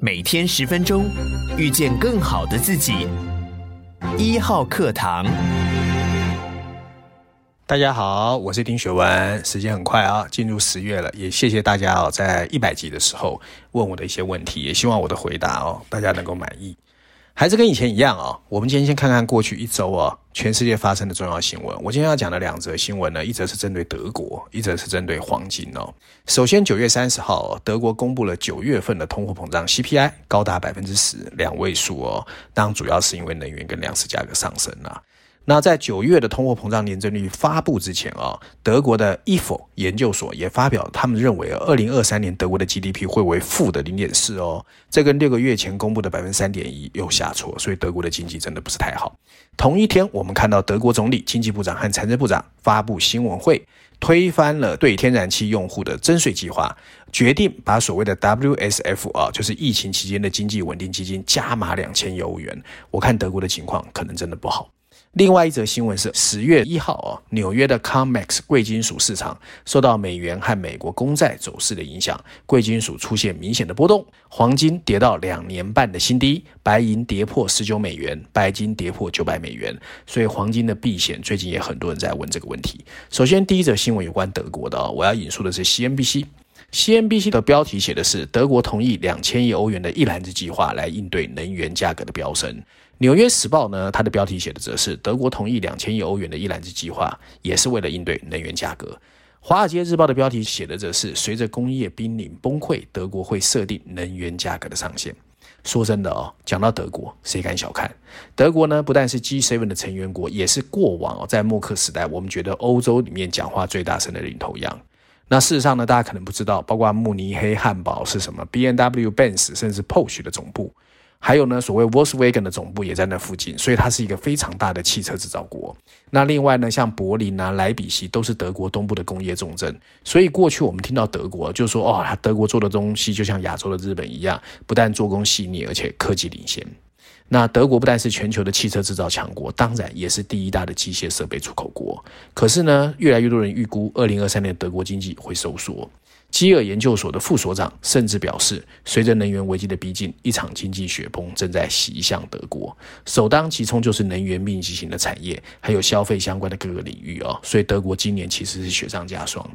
每天十分钟，遇见更好的自己。一号课堂，大家好，我是丁雪文。时间很快啊，进入十月了，也谢谢大家哦，在一百集的时候问我的一些问题，也希望我的回答哦，大家能够满意。还是跟以前一样啊、我们今天先看看过去一周啊、哦，全世界发生的重要新闻。我今天要讲的两则新闻呢，一则是针对德国，一则是针对黄金哦。首先，九月三十号，德国公布了九月份的通货膨胀 CPI 高达百分之十，两位数哦。当然，主要是因为能源跟粮食价格上升了、啊。那在九月的通货膨胀年增率发布之前啊，德国的 Ifo 研究所也发表，他们认为二零二三年德国的 GDP 会为负的零点四哦，这跟六个月前公布的百分之三点一又下挫，所以德国的经济真的不是太好。同一天，我们看到德国总理、经济部长和财政部长发布新闻会，推翻了对天然气用户的征税计划，决定把所谓的 WSF 啊，就是疫情期间的经济稳定基金加码两千亿欧元。我看德国的情况可能真的不好。另外一则新闻是十月一号啊，纽约的 COMEX 贵金属市场受到美元和美国公债走势的影响，贵金属出现明显的波动，黄金跌到两年半的新低，白银跌破十九美元，白金跌破九百美元，所以黄金的避险最近也很多人在问这个问题。首先，第一则新闻有关德国的，我要引述的是 CNBC CNBC 的标题写的是德国同意两千亿欧元的一篮子计划来应对能源价格的飙升。纽约时报呢，它的标题写的则是德国同意两千亿欧元的一篮子计划，也是为了应对能源价格。华尔街日报的标题写的则是随着工业濒临崩溃，德国会设定能源价格的上限。说真的哦，讲到德国，谁敢小看？德国呢，不但是 G7 的成员国，也是过往哦，在默克时代，我们觉得欧洲里面讲话最大声的领头羊。那事实上呢，大家可能不知道，包括慕尼黑汉堡是什么，BMW、Benz，甚至 Porsche 的总部。还有呢，所谓 Volkswagen 的总部也在那附近，所以它是一个非常大的汽车制造国。那另外呢，像柏林啊、莱比锡都是德国东部的工业重镇。所以过去我们听到德国，就说哦，德国做的东西就像亚洲的日本一样，不但做工细腻，而且科技领先。那德国不但是全球的汽车制造强国，当然也是第一大的机械设备出口国。可是呢，越来越多人预估，二零二三年德国经济会收缩。基尔研究所的副所长甚至表示，随着能源危机的逼近，一场经济雪崩正在袭向德国，首当其冲就是能源密集型的产业，还有消费相关的各个领域哦。所以德国今年其实是雪上加霜。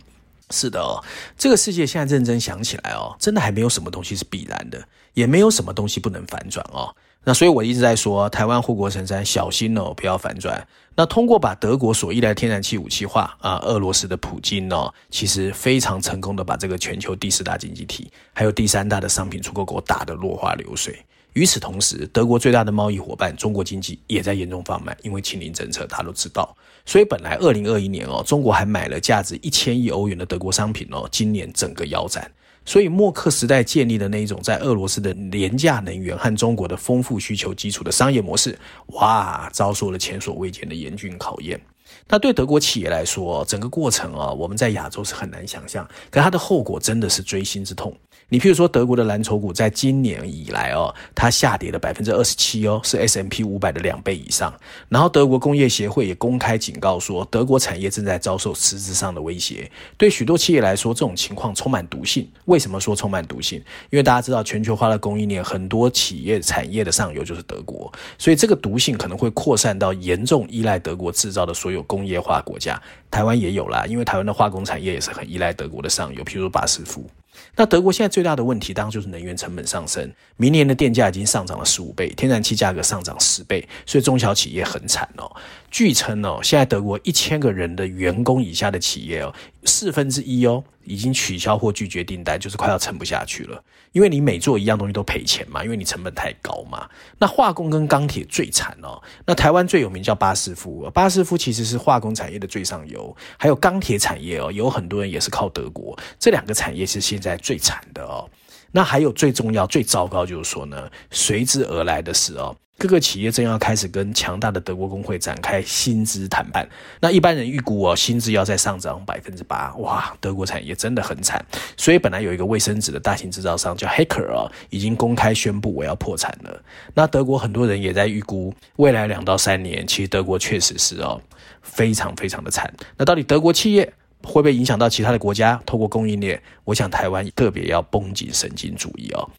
是的哦，这个世界现在认真想起来哦，真的还没有什么东西是必然的，也没有什么东西不能反转哦。那所以我一直在说，台湾护国神山小心哦，不要反转。那通过把德国所依赖天然气武器化啊，俄罗斯的普京哦，其实非常成功的把这个全球第四大经济体，还有第三大的商品出口国打得落花流水。与此同时，德国最大的贸易伙伴中国经济也在严重放慢，因为清零政策，他都知道。所以本来二零二一年哦，中国还买了价值一千亿欧元的德国商品哦，今年整个腰斩。所以，默克时代建立的那一种在俄罗斯的廉价能源和中国的丰富需求基础的商业模式，哇，遭受了前所未见的严峻考验。那对德国企业来说，整个过程啊，我们在亚洲是很难想象，可它的后果真的是锥心之痛。你譬如说，德国的蓝筹股在今年以来哦，它下跌了百分之二十七哦，是 S M P 五百的两倍以上。然后，德国工业协会也公开警告说，德国产业正在遭受实质上的威胁。对许多企业来说，这种情况充满毒性。为什么说充满毒性？因为大家知道，全球化的供应链很多企业产业的上游就是德国，所以这个毒性可能会扩散到严重依赖德国制造的所有工业化国家。台湾也有啦，因为台湾的化工产业也是很依赖德国的上游，譬如说巴斯夫。那德国现在最大的问题当然就是能源成本上升，明年的电价已经上涨了十五倍，天然气价格上涨十倍，所以中小企业很惨哦。据称哦，现在德国一千个人的员工以下的企业哦，四分之一哦已经取消或拒绝订单，就是快要撑不下去了。因为你每做一样东西都赔钱嘛，因为你成本太高嘛。那化工跟钢铁最惨哦。那台湾最有名叫巴斯夫，巴斯夫其实是化工产业的最上游，还有钢铁产业哦，有很多人也是靠德国。这两个产业是现在最惨的哦。那还有最重要、最糟糕就是说呢，随之而来的是哦。各个企业正要开始跟强大的德国工会展开薪资谈判，那一般人预估哦，薪资要再上涨百分之八，哇，德国产业真的很惨。所以本来有一个卫生纸的大型制造商叫 Hacker 哦，已经公开宣布我要破产了。那德国很多人也在预估未来两到三年，其实德国确实是哦，非常非常的惨。那到底德国企业会不会影响到其他的国家？透过供应链，我想台湾特别要绷紧神经注意哦。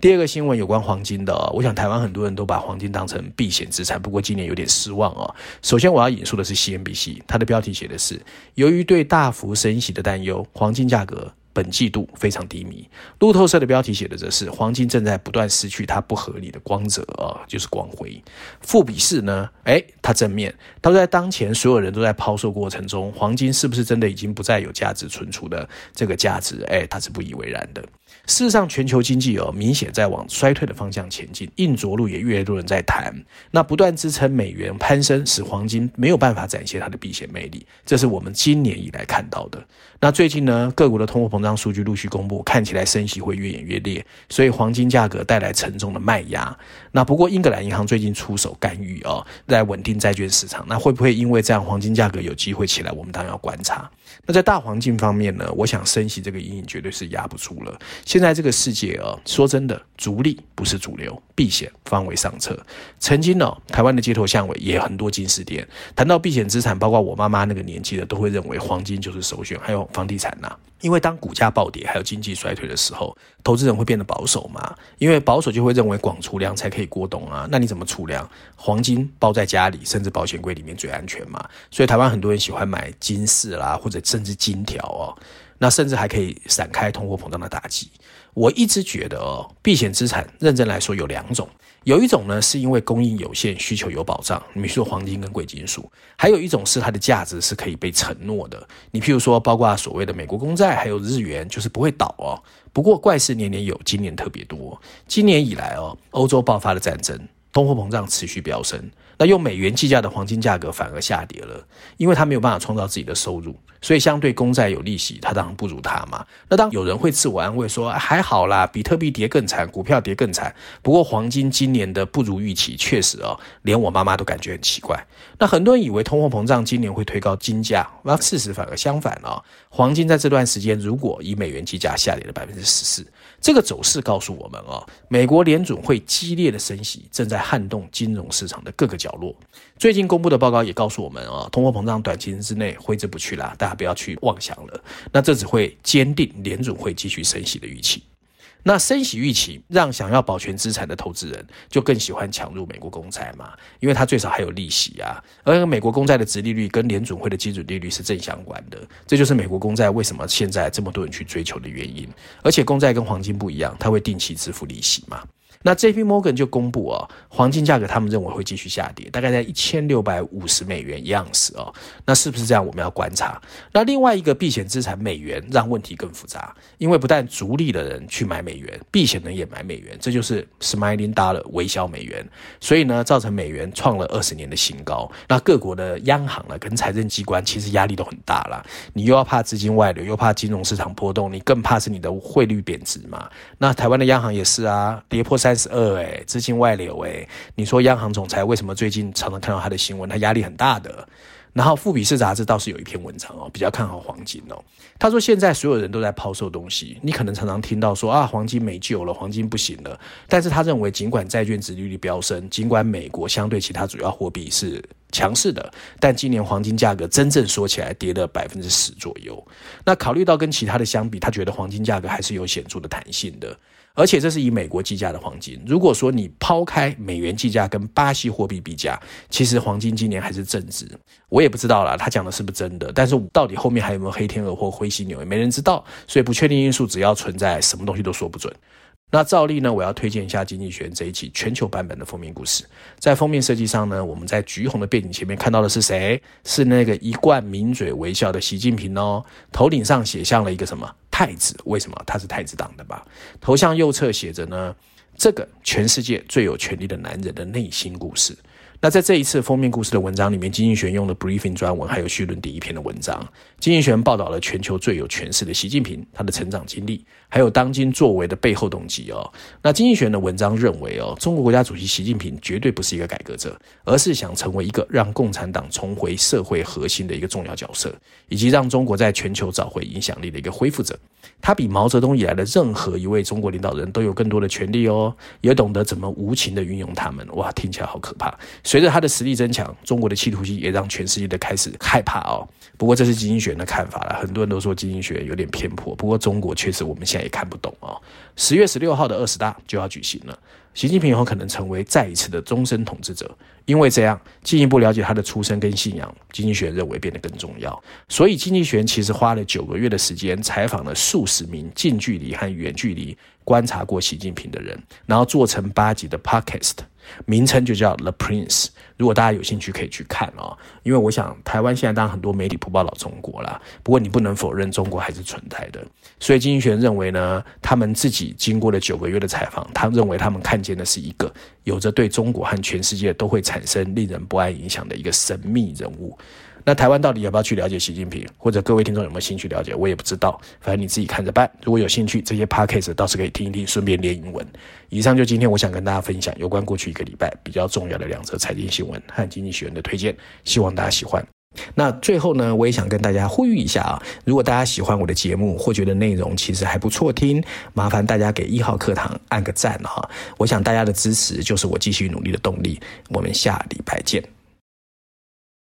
第二个新闻有关黄金的，我想台湾很多人都把黄金当成避险资产，不过今年有点失望哦。首先我要引述的是 CNBC，它的标题写的是：由于对大幅升息的担忧，黄金价格。本季度非常低迷。路透社的标题写的则是黄金正在不断失去它不合理的光泽啊，就是光辉。富比士呢，哎，它正面，它在当前所有人都在抛售过程中，黄金是不是真的已经不再有价值存储的这个价值？哎，它是不以为然的。事实上，全球经济哦明显在往衰退的方向前进，硬着陆也越来越多人在谈。那不断支撑美元攀升，使黄金没有办法展现它的避险魅力，这是我们今年以来看到的。那最近呢，各国的通货膨胀数据陆续公布，看起来升息会越演越烈，所以黄金价格带来沉重的卖压。那不过英格兰银行最近出手干预哦，在稳定债券市场。那会不会因为这样黄金价格有机会起来？我们当然要观察。那在大环境方面呢，我想升息这个阴影绝对是压不住了。现在这个世界啊，说真的，逐利不是主流，避险方为上策。曾经呢，台湾的街头巷尾也很多金饰店，谈到避险资产，包括我妈妈那个年纪的，都会认为黄金就是首选，还有。房地产呐、因为当股价暴跌，还有经济衰退的时候，投资人会变得保守嘛。因为保守就会认为广储粮才可以过冬啊。那你怎么储粮？黄金包在家里，甚至保险柜里面最安全嘛。所以台湾很多人喜欢买金饰啦，或者甚至金条哦。那甚至还可以闪开通货膨胀的打击。我一直觉得哦，避险资产认真来说有两种。有一种呢，是因为供应有限，需求有保障，你比如说黄金跟贵金属；还有一种是它的价值是可以被承诺的，你譬如说，包括所谓的美国公债，还有日元，就是不会倒哦。不过怪事年年有，今年特别多。今年以来哦，欧洲爆发了战争，通货膨胀持续飙升。那用美元计价的黄金价格反而下跌了，因为它没有办法创造自己的收入，所以相对公债有利息，它当然不如它嘛。那当有人会自我安慰说还好啦，比特币跌更惨，股票跌更惨。不过黄金今年的不如预期，确实哦，连我妈妈都感觉很奇怪。那很多人以为通货膨胀今年会推高金价，那事实反而相反哦。黄金在这段时间如果以美元计价下跌了百分之十四，这个走势告诉我们啊，美国联准会激烈的升息正在撼动金融市场的各个角落，最近公布的报告也告诉我们啊，通货膨胀短期之内挥之不去啦，大家不要去妄想了。那这只会坚定联准会继续升息的预期。那升息预期让想要保全资产的投资人就更喜欢抢入美国公债嘛，因为他最少还有利息啊。而美国公债的殖利率跟联准会的基准利率是正相关的，这就是美国公债为什么现在这么多人去追求的原因。而且公债跟黄金不一样，它会定期支付利息嘛。那 J.P. Morgan 就公布哦，黄金价格他们认为会继续下跌，大概在一千六百五十美元一盎司哦。那是不是这样？我们要观察。那另外一个避险资产美元让问题更复杂，因为不但逐利的人去买美元，避险人也买美元，这就是 Smiling Dollar 微笑美元。所以呢，造成美元创了二十年的新高。那各国的央行呢，跟财政机关其实压力都很大啦。你又要怕资金外流，又怕金融市场波动，你更怕是你的汇率贬值嘛。那台湾的央行也是啊，跌破三。三十二哎，资金外流哎，你说央行总裁为什么最近常常看到他的新闻？他压力很大的。然后富比士杂志倒是有一篇文章哦，比较看好黄金哦。他说现在所有人都在抛售东西，你可能常常听到说啊，黄金没救了，黄金不行了。但是他认为，尽管债券值利率飙升，尽管美国相对其他主要货币是强势的，但今年黄金价格真正说起来跌了百分之十左右。那考虑到跟其他的相比，他觉得黄金价格还是有显著的弹性的。而且这是以美国计价的黄金。如果说你抛开美元计价跟巴西货币比价，其实黄金今年还是正值。我也不知道啦，他讲的是不是真的？但是到底后面还有没有黑天鹅或灰犀牛，也没人知道。所以不确定因素只要存在，什么东西都说不准。那照例呢，我要推荐一下《经济学人》这一期全球版本的封面故事。在封面设计上呢，我们在橘红的背景前面看到的是谁？是那个一贯抿嘴微笑的习近平哦。头顶上写上了一个什么？太子？为什么？他是太子党的吧？头像右侧写着呢，这个全世界最有权力的男人的内心故事。那在这一次封面故事的文章里面，经济学人用了 briefing 专文，还有绪论第一篇的文章。经济学人报道了全球最有权势的习近平，他的成长经历，还有当今作为的背后动机哦。那经济学人的文章认为哦，中国国家主席习近平绝对不是一个改革者，而是想成为一个让共产党重回社会核心的一个重要角色，以及让中国在全球找回影响力的一个恢复者。他比毛泽东以来的任何一位中国领导人都有更多的权力哦，也懂得怎么无情的运用他们。哇，听起来好可怕。随着他的实力增强，中国的企图心也让全世界的开始害怕哦。不过这是经济学人的看法了，很多人都说经济学有点偏颇。不过中国确实我们现在也看不懂哦。十月十六号的二十大就要举行了，习近平有可能成为再一次的终身统治者，因为这样进一步了解他的出身跟信仰，经济学认为变得更重要。所以经济学其实花了九个月的时间，采访了数十名近距离和远距离观察过习近平的人，然后做成八集的 podcast。名称就叫 The Prince，如果大家有兴趣可以去看哦。因为我想台湾现在当然很多媒体不报道中国了，不过你不能否认中国还是存在的。所以金英权认为呢，他们自己经过了九个月的采访，他认为他们看见的是一个有着对中国和全世界都会产生令人不安影响的一个神秘人物。那台湾到底要不要去了解习近平？或者各位听众有没有兴趣了解？我也不知道，反正你自己看着办。如果有兴趣，这些 podcast 倒是可以听一听，顺便练英文。以上就今天我想跟大家分享有关过去一个礼拜比较重要的两则财经新闻和经济学人的推荐，希望大家喜欢。那最后呢，我也想跟大家呼吁一下啊，如果大家喜欢我的节目或觉得内容其实还不错听，麻烦大家给一号课堂按个赞哈。我想大家的支持就是我继续努力的动力。我们下礼拜见。